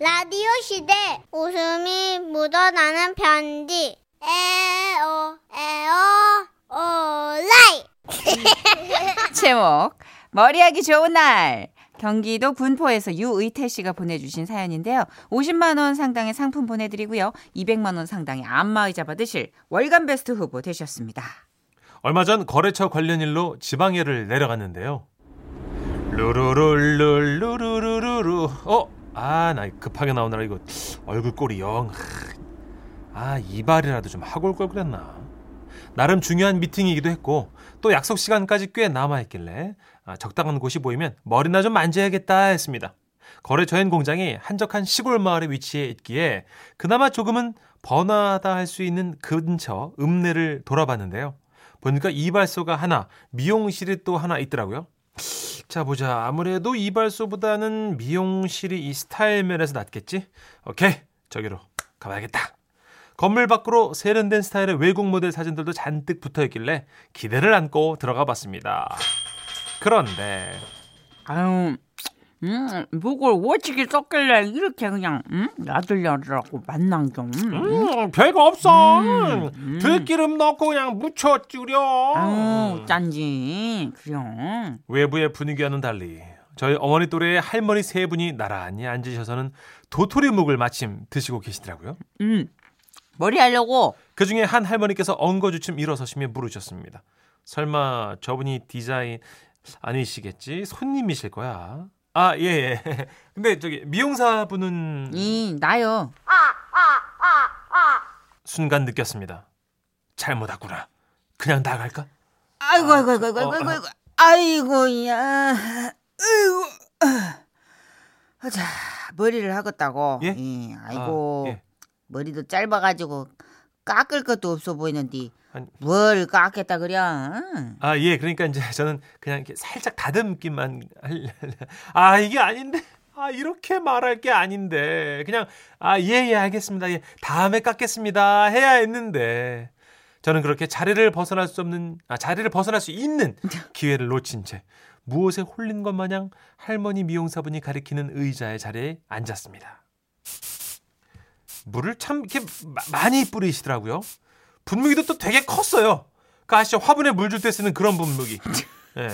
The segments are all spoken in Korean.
라디오 시대 웃음이 묻어나는 편지 에어 에어 오라이 제목 머리하기 좋은 날 경기도 군포에서 유의태 씨가 보내주신 사연인데요. 50만 원 상당의 상품 보내드리고요. 200만 원 상당의 안마의자 받으실 월간 베스트 후보 되셨습니다. 얼마 전 거래처 관련 일로 지방에를 내려갔는데요. 루루룰루루루루루 어? 아, 나 급하게 나오느라 이거 얼굴 꼴이 영. 아, 이발이라도 좀 하고 올 걸 그랬나. 나름 중요한 미팅이기도 했고 또 약속 시간까지 꽤 남아 있길래 아, 적당한 곳이 보이면 머리나 좀 만져야겠다 했습니다. 거래처의 공장이 한적한 시골 마을에 위치해 있기에 그나마 조금은 번화하다 할 수 있는 근처 읍내를 돌아봤는데요. 보니까 이발소가 하나, 미용실이 또 하나 있더라고요. 자 보자. 아무래도 이발소보다는 미용실이 이 스타일 면에서 낫겠지? 오케이. 저기로 가봐야겠다. 건물 밖으로 세련된 스타일의 외국 모델 사진들도 잔뜩 붙어 있길래 기대를 안고 들어가 봤습니다. 그런데 아유, 음, 목을 오지게 썼길래 이렇게 그냥 음? 야들야들하고 만난 좀. 음, 별거 없어. 음, 음. 들기름 넣고 그냥 묻혀 줄여. 아유, 짠지. 그냥. 외부의 분위기와는 달리 저희 어머니 또래의 할머니 세 분이 나란히 앉으셔서는 도토리 묵을 마침 드시고 계시더라고요. 음, 머리 하려고. 그 중에 한 할머니께서 엉거주춤 일어서시며 물으셨습니다. 설마 저분이 디자인 아니시겠지? 손님이실 거야. 아, 예, 예. 근데 저기 미용사 분은 이, 나요. 순간 느꼈습니다. 잘못 왔구나. 그냥 나갈까? 아이고, 아이고, 아이고, 아이고, 어, 아이고, 아이고. 아이고야. 아이고. 아. 자, 머리를 하겠다고. 예? 예, 아이고. 아, 예. 머리도 짧아가지고 깎을 것도 없어 보이는데 아니. 뭘 깎겠다 그래? 아, 예. 그러니까 이제 저는 그냥 이렇게 살짝 다듬기만 할 아, 이게 아닌데. 아, 이렇게 말할 게 아닌데. 그냥 아, 예, 예, 알겠습니다. 예. 다음에 깎겠습니다. 해야 했는데. 저는 그렇게 자리를 벗어날 수 없는 아, 자리를 벗어날 수 있는 기회를 놓친 채 무엇에 홀린 것 마냥 할머니 미용사분이 가리키는 의자의 자리에 앉았습니다. 물을 참 이렇게 마- 많이 뿌리시더라고요. 분무기도 또 되게 컸어요. 그 아시죠? 화분에 물 줄 때 쓰는 그런 분무기. 예.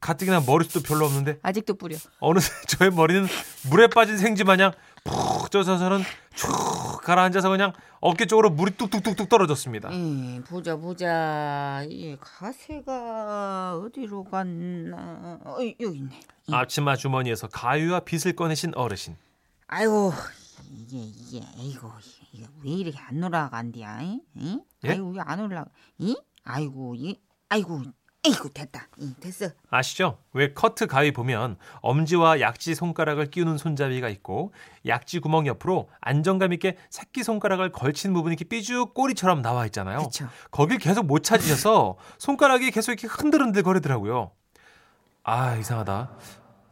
가뜩이나 머리숱도 별로 없는데 아직도 뿌려. 어느새 저의 머리는 물에 빠진 생쥐 마냥 푹 쪄서는 쭉 가라앉아서 그냥 어깨 쪽으로 물이 뚝뚝뚝뚝 떨어졌습니다. 예, 보자 보자. 이 가세가 어디로 갔나? 어, 여기 있네. 앞치마 주머니에서 가위와 빗을 꺼내신 어르신. 아이고 이게 이게 아이고 이게 왜 이렇게 안 올라간디야? 이? 이? 예? 아이고 왜 안 올라? 이? 아이고 이 아이고 아이고 됐다. 이, 됐어. 아시죠? 왜 커트 가위 보면 엄지와 약지 손가락을 끼우는 손잡이가 있고 약지 구멍 옆으로 안정감 있게 새끼 손가락을 걸친 부분이 이렇게 삐죽 꼬리처럼 나와 있잖아요. 그쵸. 거길 계속 못 찾으셔서 손가락이 계속 이렇게 흔들흔들 거리더라고요. 아 이상하다.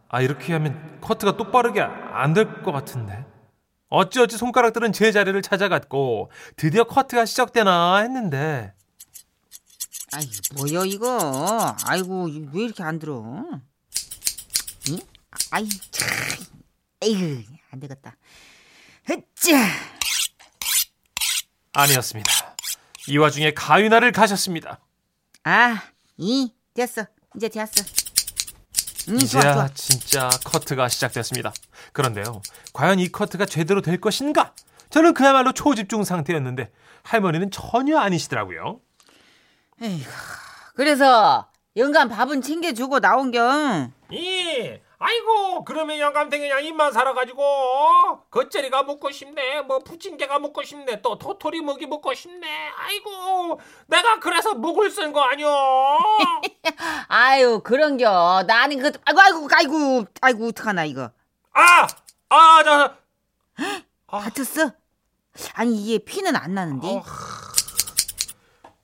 아 이렇게 하면 커트가 똑바르게 안 될 것 같은데. 어찌어찌 손가락들은 제 자리를 찾아갔고 드디어 커트가 시작되나 했는데 아이 뭐야 이거? 아이고 왜 이렇게 안 들어? 이? 아이 참. 에이그 안 되겠다. 흐짜. 아니었습니다. 이 와중에 가위나를 가셨습니다. 아, 이 됐어. 이제 됐어. 이 좋아 이제야 좋아. 진짜 커트가 시작됐습니다. 그런데요, 과연 이 커트가 제대로 될 것인가? 저는 그야말로 초집중 상태였는데 할머니는 전혀 아니시더라고요. 에이구. 그래서 영감 밥은 챙겨주고 나온겨. 이 아이고 그러면 영감탱 그냥 입만 살아가지고 겉절이가 먹고 싶네 뭐 부침개가 먹고 싶네 또 도토리 묵이 먹고 싶네 아이고 내가 그래서 묵을 쓴 거 아니오 아유 그런겨. 나는 그 아이고 아이고 아이고 아이고 어떡하나 이거. 아아저 다쳤어? 아니 이게 피는 안 나는데. 어.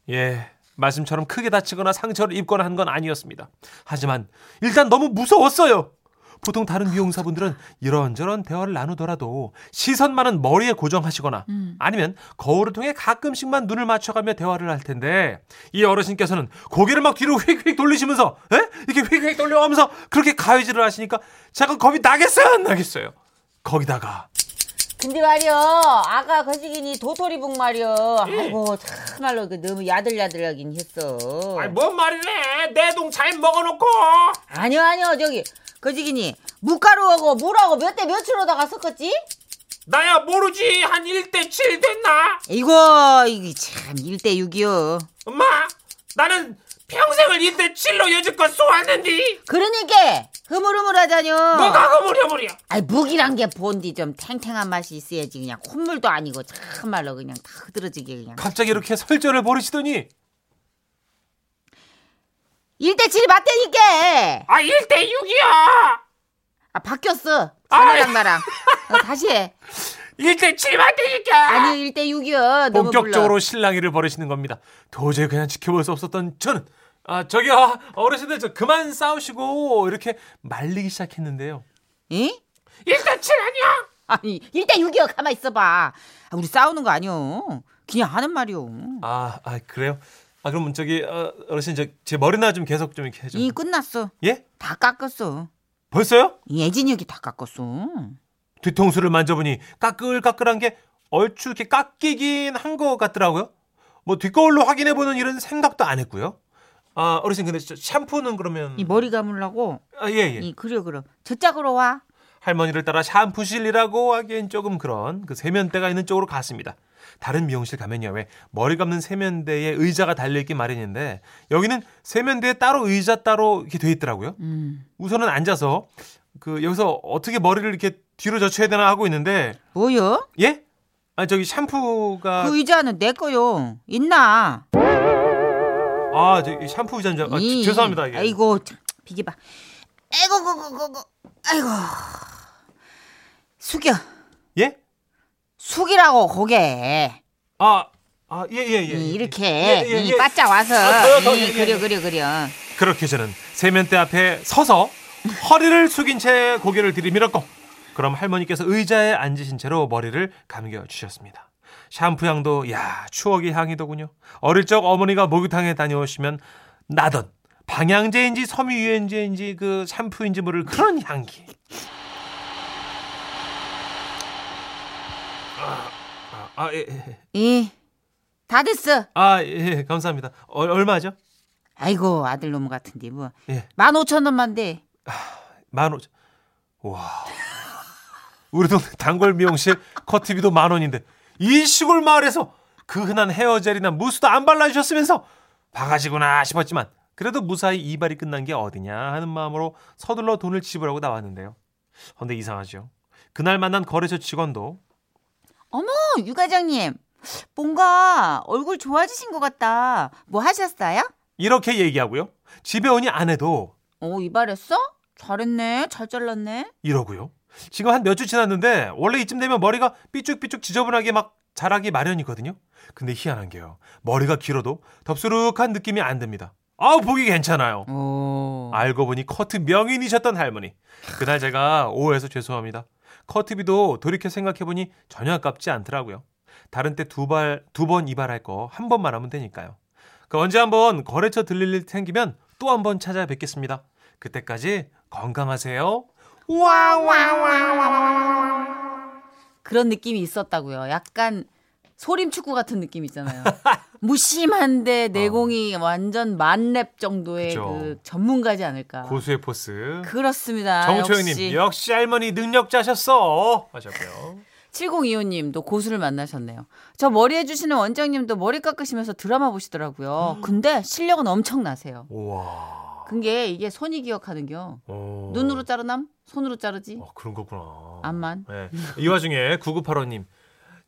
예, 말씀처럼 크게 다치거나 상처를 입거나 한 건 아니었습니다. 하지만 일단 너무 무서웠어요. 보통 다른 미용사분들은 이런저런 대화를 나누더라도 시선만은 머리에 고정하시거나 아니면 거울을 통해 가끔씩만 눈을 맞춰가며 대화를 할 텐데 이 어르신께서는 고개를 막 뒤로 휙휙 돌리시면서 에? 이렇게 휙휙 돌려가면서 그렇게 가위질을 하시니까 제가 겁이 나겠어요 안 나겠어요 거기다가 근데 말이요 아까 거시기니 도토리묵 말이요 아이고 참말로 그 너무 야들야들하긴 했어 아이 뭔 말이래? 내 동잘 먹어놓고. 아니요 아니요 저기 거시기니 묵가루하고 물하고 몇 대 몇으로 다가 섞었지? 나야 모르지. 한 1대 7 됐나? 이거 이게 참 1대 6이요. 엄마 나는 평생을 1대 7로 여지껏 쏘았는디. 그러니까 흐물흐물하자뇨. 뭐가 허물허물이야? 아이 묵이란 게 본디 좀 탱탱한 맛이 있어야지 그냥 콧물도 아니고 참말로 그냥 다 흐드러지게 그냥. 갑자기 이렇게 설전을 벌이시더니 1대 7이 맞다니까 아 1대 6이야. 아 바뀌었어. 아이. 전화랑 나랑. 어, 다시 해. 1대 7 맞다니까. 아니요 1대 6이요. 너무 본격적으로 불러. 실랑이를 벌이시는 겁니다. 도저히 그냥 지켜볼 수 없었던 저는 아 저기요. 어르신들 저 그만 싸우시고 이렇게 말리기 시작했는데요. 에? 1대 7 아니야. 아니 1대 6이요. 가만 있어봐. 아, 우리 싸우는 거 아니요. 그냥 하는 말이요. 아, 아 그래요? 아 그럼 저기 어, 어르신 저 제 머리나 좀 계속 좀 이렇게 해줘. 이 끝났어 예? 다 깎았어 벌써요? 이 애진혁이 다 깎았어 뒤통수를 만져보니 까끌까끌한 게 얼추 이렇게 깎이긴 한 것 같더라고요. 뭐 뒷거울로 확인해보는 일은 생각도 안 했고요. 아 어르신 근데 저 샴푸는 그러면 이 머리 감으려고 아, 예, 예. 이 그려 그려 저 짝으로 와 할머니를 따라 샴푸실이라고 하기엔 조금 그런 그 세면대가 있는 쪽으로 갔습니다. 다른 미용실 가면요 왜 머리 감는 세면대에 의자가 달려 있기 마련인데 여기는 세면대에 따로 의자 따로 이렇게 돼 있더라고요. 음. 우선은 앉아서 그 여기서 어떻게 머리를 이렇게 뒤로 젖혀야 되나 하고 있는데 뭐요? 예? 아 저기 샴푸가 그 의자는 내 거요 있나? 아 저기 샴푸 의자인 줄 알- 아, 이- 죄송합니다 이게. 아이고 참, 비켜봐 아이고 그그그 아이고 숙여 예? 숙이라고 고개 아, 아, 예, 예, 예. 이, 이렇게 예, 예, 이 예. 바짝 와서 아, 더, 더, 이, 예, 예, 그려 예. 그려 그려 그렇게 저는 세면대 앞에 서서 허리를 숙인 채 고개를 들이밀었고 그럼 할머니께서 의자에 앉으신 채로 머리를 감겨 주셨습니다. 샴푸 향도 야 추억의 향이더군요. 어릴 적 어머니가 목욕탕에 다녀오시면 나던 방향제인지 섬유유연제인지 그 샴푸인지 모를 그런 향기. 아, 아, 아, 예, 예. 이다 됐어 아, 예, 감사합니다. 어, 얼마죠? 아이고 아들놈 같은데 뭐 예. 만 오천 원만 돼만 오천. 와. 우리 동네 단골 미용실 커트비도 만 원인데 이 시골 마을에서 그 흔한 헤어젤이나 무스도 안 발라주셨으면서 바가지구나 싶었지만 그래도 무사히 이발이 끝난 게 어디냐 하는 마음으로 서둘러 돈을 지불하고 나왔는데요. 근데 이상하죠. 그날 만난 거래처 직원도 어머 유 과장님 뭔가 얼굴 좋아지신 것 같다 뭐 하셨어요? 이렇게 얘기하고요. 집에 오니 아내도 어 이발했어? 잘했네 잘 잘랐네 이러고요. 지금 한 몇 주 지났는데 원래 이쯤 되면 머리가 삐쭉삐쭉 지저분하게 막 자라기 마련이거든요. 근데 희한한 게요. 머리가 길어도 덥수룩한 느낌이 안 듭니다. 아우 보기 괜찮아요. 오 알고 보니 커트 명인이셨던 할머니. 그날 제가 오해해서 죄송합니다. 커트비도 돌이켜 생각해보니 전혀 아깝지 않더라고요. 다른 때 두 발, 두 번 이발할 거 한 번만 하면 되니까요. 그 언제 한번 거래처 들릴 일 생기면 또 한 번 찾아뵙겠습니다. 그때까지 건강하세요. 그런 느낌이 있었다고요. 약간 소림 축구 같은 느낌 있잖아요. 무심한데 내공이 완전 만렙 정도의. 그 전문가지 않을까. 고수의 포스. 그렇습니다. 정초영님 역시 역시 할머니 능력자셨어 하셨고요. 7025님도 고수를 만나셨네요. 저 머리 해주시는 원장님도 머리 깎으시면서 드라마 보시더라고요. 근데 실력은 엄청나세요. 우와. 그게 이게 손이 기억하는겨. 어. 눈으로 자르남? 손으로 자르지? 어, 그런 거구나. 암만. 네. 이 와중에 9985님.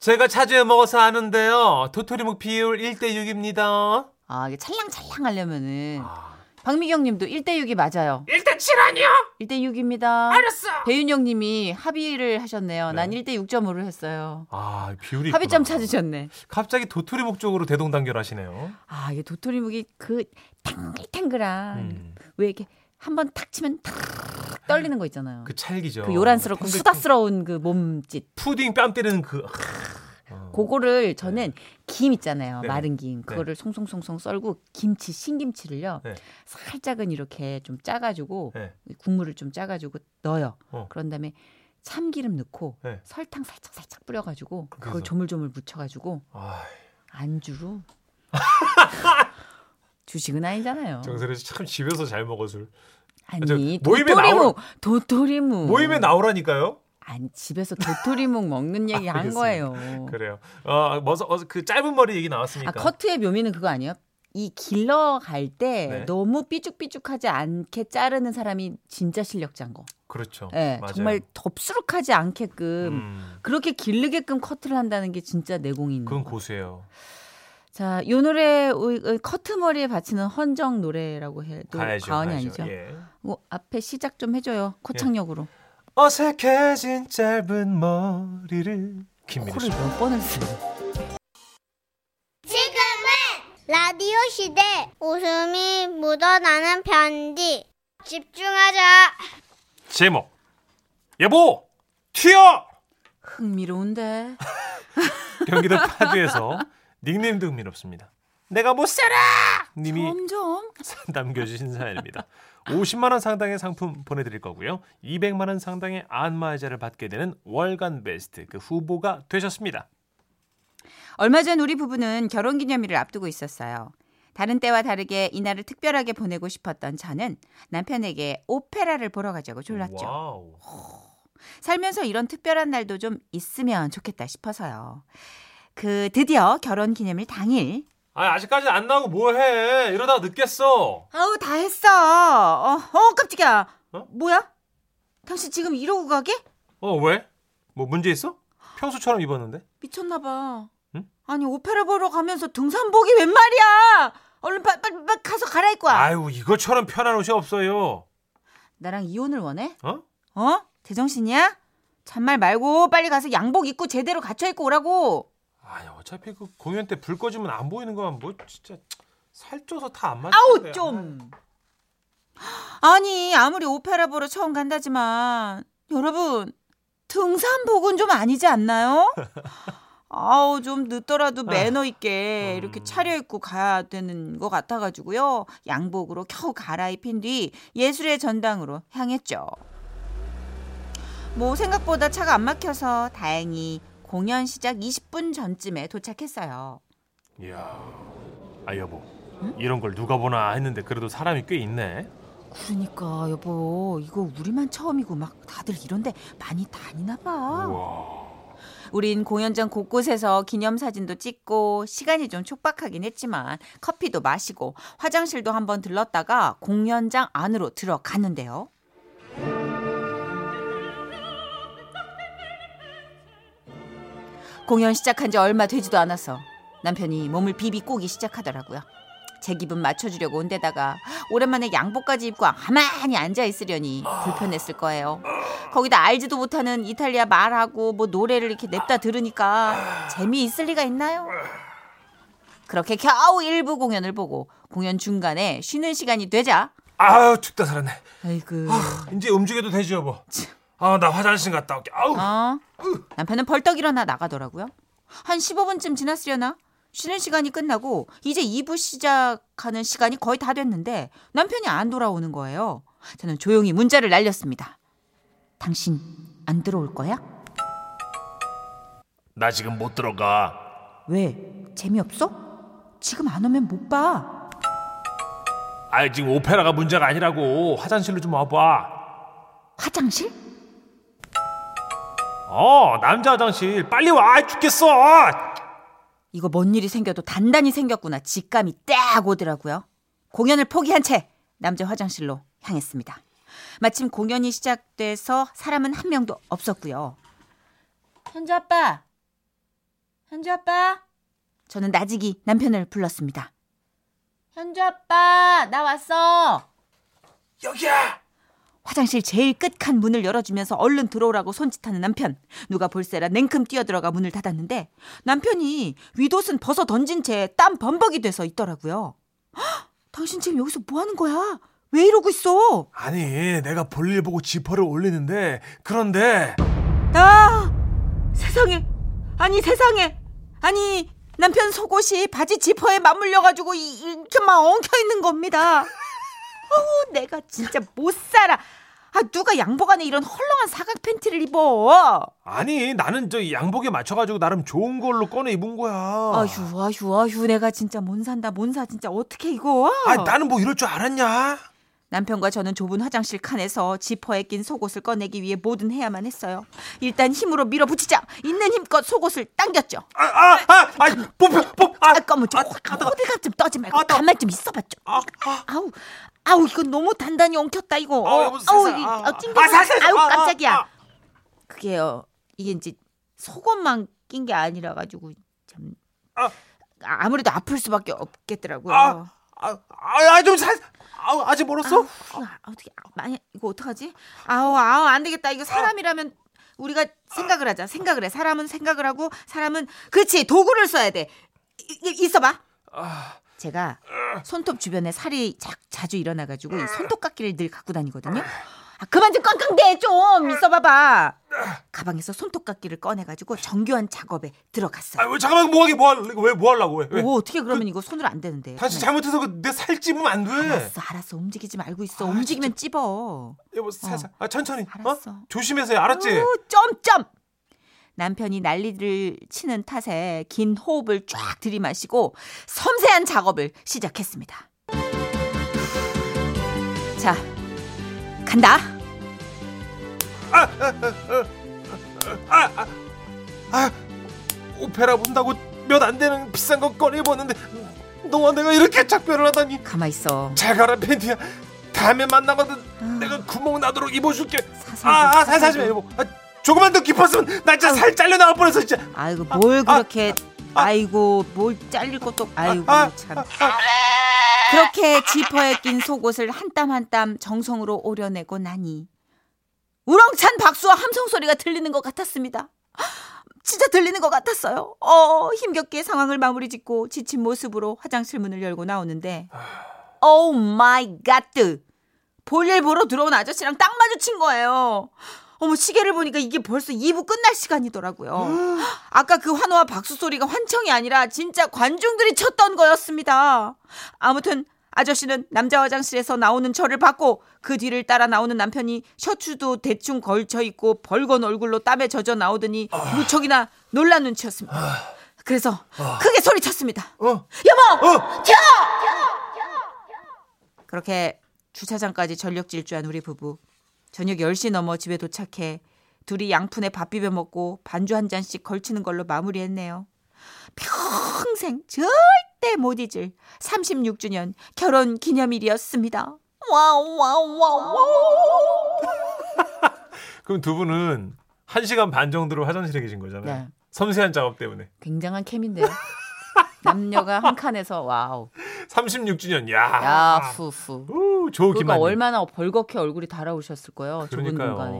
제가 자주 먹어서 아는데요. 도토리묵 비율 1대 6입니다. 아 이게 찰랑찰랑 하려면은 아, 박미경 님도 1대6이 맞아요. 1대 7 아니야 1대6입니다. 알았어 배윤영 님이 합의를 하셨네요. 난 네. 1대 6.5를 했어요. 아, 비율이 합의점 있구나. 찾으셨네. 갑자기 도토리묵 쪽으로 대동단결 하시네요. 아 이게 도토리묵이 그 탱글탱글한 음, 왜 이렇게 한 번 탁 치면 탁 떨리는 거 있잖아요. 그 찰기죠. 그 요란스럽고 탱글- 수다스러운 그 몸짓. 푸딩 뺨 때리는 그. 어. 그거를 저는 김 있잖아요. 네. 마른 김. 그거를 송송송송 썰고 김치 신김치를요. 네. 살짝은 이렇게 좀 짜가지고 네. 국물을 좀 짜가지고 넣어요. 어. 그런 다음에 참기름 넣고 네. 설탕 살짝 살짝 뿌려가지고 그걸? 조물조물 묻혀가지고 아, 안주로 주식은 아니잖아요. 정선혜 씨참 집에서 잘 먹어 술. 아니 저 모임에 도토리묵 도토리묵 모임에 나오라니까요. 아니 집에서 도토리묵 먹는 얘기 한 알겠습니다. 거예요. 그래요. 어, 뭐서 어서 그 짧은 머리 얘기 나왔으니까. 아 커트의 묘미는 그거 아니에요? 이 길러 갈때 네. 너무 삐죽삐죽하지 않게 자르는 사람이 진짜 실력자인 거. 그렇죠. 예, 맞아요. 정말 덥수룩하지 않게끔 음, 그렇게 길르게끔 커트를 한다는 게 진짜 내공이 있는 그건 거. 고수예요. 자, 요 노래 어, 어, 커트 머리에 바치는 헌정 노래라고 해도 가야죠. 과언이 가야죠. 아니죠. 예. 뭐 앞에 시작 좀 해줘요. 코창력으로. 어색해진 짧은 머리를 씨. 몇 번을 쓰. 지금은 라디오 시대 웃음이 묻어나는 편지 집중하자 제목 여보 튀어 흥미로운데. 경기도 파주에서 닉네임도 흥미롭습니다. 내가 못 살아 님이 점점. 남겨주신 사연입니다. 50만 원 상당의 상품 보내드릴 거고요. 200만 원 상당의 안마의자를 받게 되는 월간 베스트 그 후보가 되셨습니다. 얼마 전 우리 부부는 결혼기념일을 앞두고 있었어요. 다른 때와 다르게 이날을 특별하게 보내고 싶었던 저는 남편에게 오페라를 보러 가자고 졸랐죠. 와우. 살면서 이런 특별한 날도 좀 있으면 좋겠다 싶어서요. 그 드디어 결혼 기념일 당일 아 아직까지 안 나오고 뭐 해? 이러다 늦겠어. 아우 다 했어. 어, 어 깜짝이야. 어? 뭐야? 당신 지금 이러고 가게? 어 왜? 뭐 문제 있어? 평소처럼 입었는데? 미쳤나 봐. 응? 아니 오페라 보러 가면서 등산복이 웬 말이야? 얼른 빨리 빨리, 빨리 가서 갈아입고 와. 아유 이것처럼 편한 옷이 없어요. 나랑 이혼을 원해? 어? 어? 제정신이야? 잔말 말고 빨리 가서 양복 입고 제대로 갖춰 입고 오라고. 아니 어차피 그 공연 때 불 꺼지면 안 보이는 거면 뭐 진짜 살쪄서 다 안 맞을 아우. 좀. 아니 아무리 오페라 보러 처음 간다지만 여러분 등산복은 좀 아니지 않나요? 아우 좀 늦더라도 매너 있게 이렇게 음. 차려입고 가야 되는 것 같아가지고요 양복으로 겨우 갈아입힌 뒤 예술의 전당으로 향했죠. 뭐 생각보다 차가 안 막혀서 다행히 공연 시작 20분 전쯤에 도착했어요. 이야. 아 여보. 이런 걸 누가 보나 했는데 그래도 사람이 꽤 있네. 그러니까 여보 이거 우리만 처음이고 막 다들 이런데 많이 다니나 봐. 우와. 우린 공연장 곳곳에서 기념사진도 찍고 시간이 좀 촉박하긴 했지만 커피도 마시고 화장실도 한번 들렀다가 공연장 안으로 들어갔는데요. 공연 시작한 지 얼마 되지도 않아서 남편이 몸을 비비 꼬기 시작하더라고요. 제 기분 맞춰주려고 온 데다가 오랜만에 양복까지 입고 가만히 앉아 있으려니 불편했을 거예요. 거기다 알지도 못하는 이탈리아 말하고 뭐 노래를 이렇게 냅다 들으니까 재미있을 리가 있나요? 그렇게 겨우 일부 공연을 보고 공연 중간에 쉬는 시간이 되자 아유 춥다 살았네. 아이고 이제 움직여도 되지 여보. 아 나 화장실 갔다 올게. 아우. 어? 남편은 벌떡 일어나 나가더라고요. 한 15분쯤 지났으려나? 쉬는 시간이 끝나고 이제 2부 시작하는 시간이 거의 다 됐는데 남편이 안 돌아오는 거예요. 저는 조용히 문자를 날렸습니다. 당신 안 들어올 거야? 나 지금 못 들어가. 왜? 재미없어? 지금 안 오면 못 봐. 아 지금 오페라가 문제가 아니라고 화장실로 좀 와봐. 화장실? 어 남자 화장실 빨리 와 죽겠어. 이거 뭔 일이 생겨도 단단히 생겼구나. 직감이 딱 오더라고요. 공연을 포기한 채 남자 화장실로 향했습니다. 마침 공연이 시작돼서 사람은 한 명도 없었고요. 현주 아빠, 현주 아빠. 저는 나직이 남편을 불렀습니다. 현주 아빠, 나 왔어. 여기야. 화장실 제일 끝칸 문을 열어주면서 얼른 들어오라고 손짓하는 남편. 누가 볼세라 냉큼 뛰어들어가 문을 닫았는데 남편이 윗옷은 벗어 던진 채 땀 범벅이 돼서 있더라고요. 헉, 당신 지금 여기서 뭐 하는 거야? 왜 이러고 있어? 아니 내가 볼일 보고 지퍼를 올리는데 그런데 아! 세상에. 아니 세상에. 아니 남편 속옷이 바지 지퍼에 맞물려 가지고 이- 이렇게 막 엉켜 있는 겁니다. 어우 내가 진짜 못 살아. 아 누가 양복 안에 이런 헐렁한 사각 팬티를 입어? 아니 나는 저 양복에 맞춰가지고 나름 좋은 걸로 꺼내 입은 거야. 아휴 아휴 아휴 내가 진짜 못 산다 못 사 진짜 어떻게 이거? 아, 나는 뭐 이럴 줄 알았냐? 남편과 저는 좁은 화장실 칸에서 지퍼에 낀 속옷을 꺼내기 위해 뭐든 해야만 했어요. 일단 힘으로 밀어붙이자 있는 힘껏 속옷을 당겼죠. 아, 아, 아, 아, 뽑혀, 뽑, 아, 아, 까면 좀 아, 호들갑 좀 떠지 말고 아, 나- 가만 좀 있어봐 좀. 아, 아. 아우 아우 이거 너무 단단히 엉켰다 이거. 아, 여보, 아우 이- 아, 아, 찡겨. 아, 살살, 아유 아, 아, 깜짝이야. 아. 그게요. 이게 이제 속옷만 낀 게 아니라 가지고 참 아. 아, 무래도 아플 수밖에 없겠더라고요. 아, 아, 아, 좀 살, 아, 아직 멀었어? 아우, 아, 어떻게 아, 만약 이거 어떡하지? 아우 아우 안 되겠다. 이거 사람이라면 우리가 생각을 하자. 생각을 해. 사람은 생각을 하고 사람은 그렇지 도구를 써야 돼. 이- 이- 있어봐. 아, 제가 손톱 주변에 살이 자, 자주 일어나가지고 이 손톱깎이를 늘 갖고 다니거든요. 아, 그만 좀 깡깡대 좀 있어봐봐. 가방에서 손톱깎이를 꺼내가지고 정교한 작업에 들어갔어요. 아, 왜 잠깐만 뭐 하게 뭐 할, 이거 왜뭐 하려고 왜? 왜? 오 어떻게 그러면 이거 손으로 안 되는데. 다시. 잘못해서 그 내살 찝으면 안 돼. 알았어 알았어 움직이지 말고 있어. 움직이면 찝어. 여보, 살살, 아, 천천히, 알았어. 어? 조심해서 해, 알았지? 오, 점점. 남편이 난리를 치는 탓에 긴 호흡을 쫙 들이마시고 섬세한 작업을 시작했습니다. 자, 간다. 아, 오페라 본다고 몇 안 되는 비싼 거 꺼내 입었는데 너와 내가 이렇게 작별을 하다니. 가만 있어. 잘 가라 팬티야. 다음에 만나거든 내가 구멍 나도록 입어줄게. 사살 아, 좀, 아좀 좀. 해보. 아, 조금만 더 깊었으면 나 진짜 살 잘려 나갈 뻔했어 진짜. 아이고 뭘 그렇게 아 이고 뭘 잘릴 것도 아이고 아, 참. 그렇게 지퍼에 낀 속옷을 한 땀 한 땀 정성으로 오려내고 나니 우렁찬 박수와 함성 소리가 들리는 것 같았습니다. 진짜 들리는 것 같았어요. 어, 힘겹게 상황을 마무리 짓고 지친 모습으로 화장실 문을 열고 나오는데 Oh my god 볼일 보러 들어온 아저씨랑 딱 마주친 거예요. 어머 시계를 보니까 이게 벌써 2부 끝날 시간이더라고요. 아까 그 환호와 박수 소리가 환청이 아니라 진짜 관중들이 쳤던 거였습니다. 아무튼 아저씨는 남자 화장실에서 나오는 저를 봤고 그 뒤를 따라 나오는 남편이 셔츠도 대충 걸쳐 입고 벌건 얼굴로 땀에 젖어 나오더니 무척이나 놀란 눈치였습니다. 그래서 크게 소리쳤습니다. 어, 여보! 어, 튀어! 그렇게 주차장까지 전력 질주한 우리 부부. 저녁 10시 넘어 집에 도착해 둘이 양푼에 밥 비벼 먹고 반주 한 잔씩 걸치는 걸로 마무리했네요. 평생 절대 못 잊을 36주년 결혼 기념일이었습니다. wow wow wow wow. 그럼 두 분은 한 시간 반 정도로 화장실에 계신 거잖아요. 네. 섬세한 작업 때문에. 굉장한 캠인데요. 남녀가 한 칸에서 와우. 36주년. 야. 야 후후. 우, 조 그러니까 김한님. 얼마나 벌겋게 얼굴이 달아오셨을 거예요. 좁은 공간에.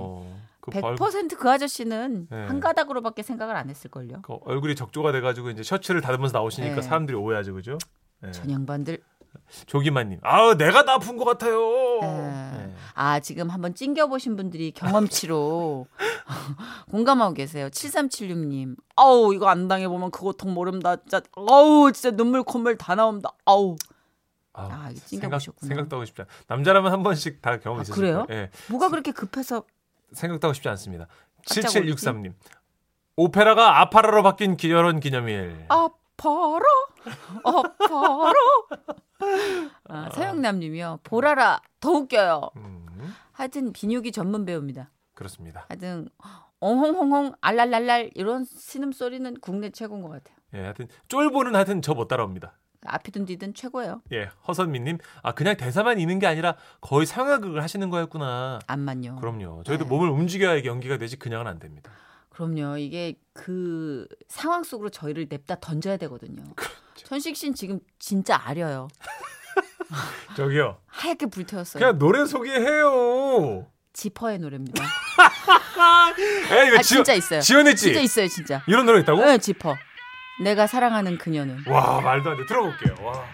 그 벌- 100%그 아저씨는 네. 한 가닥으로밖에 생각을 안 했을걸요. 그 얼굴이 적조가 돼가지고 이제 셔츠를 닫으면서 나오시니까 네. 사람들이 오해하죠, 그죠? 네. 전 양반들. 조기만님, 아 내가 다 아픈 것 같아요. 네. 네. 아, 지금 한번 찡겨보신 분들이 경험치로 공감하고 계세요. 7376님. 아우, 이거 안 당해보면 그 고통 모릅니다. 진짜, 아우, 진짜 눈물, 콧물 다 나옵니다. 아우. 아, 아, 이거 생각, 찡겨보셨구나. 생각 도 하고 싶지 않. 남자라면 한 번씩 다 경험 아, 있으실 그래요? 거예요. 예, 뭐가 그렇게 급해서. 생각도 하고 싶지 않습니다. 깜짝 7763님, 오페라가 아파라로 바뀐 결혼 기념일. 아 파라, 아파라. 아, 서영남 님이요. 보라라, 더 웃겨요. 음, 하여튼 비뇨기 전문 배우입니다. 그렇습니다. 하여튼 엉헝헝헝 알랄랄랄 이런 신음소리는 국내 최고인 것 같아요. 예, 하여튼 쫄보는 하여튼 저 못 따라옵니다. 앞이든 뒤든 최고예요. 예, 허선미님, 아 그냥 대사만 있는 게 아니라 거의 상황극을 하시는 거였구나. 안만요. 그럼요. 저희도 네. 몸을 움직여야 연기가 되지 그냥은 안 됩니다. 그럼요. 이게 그 상황 속으로 저희를 냅다 던져야 되거든요. 그렇죠. 천식 씨는 지금 진짜 아려요. 저기요. 하얗게 불태웠어요. 그냥 노래 소개해요. 지퍼의 노래입니다. 에 이거 아 지원, 진짜 있어요. 지원했지. 진짜 있어요, 진짜. 이런 노래 있다고? 네, 지퍼. 내가 사랑하는 그녀는. 와 말도 안 돼. 들어볼게요. 와.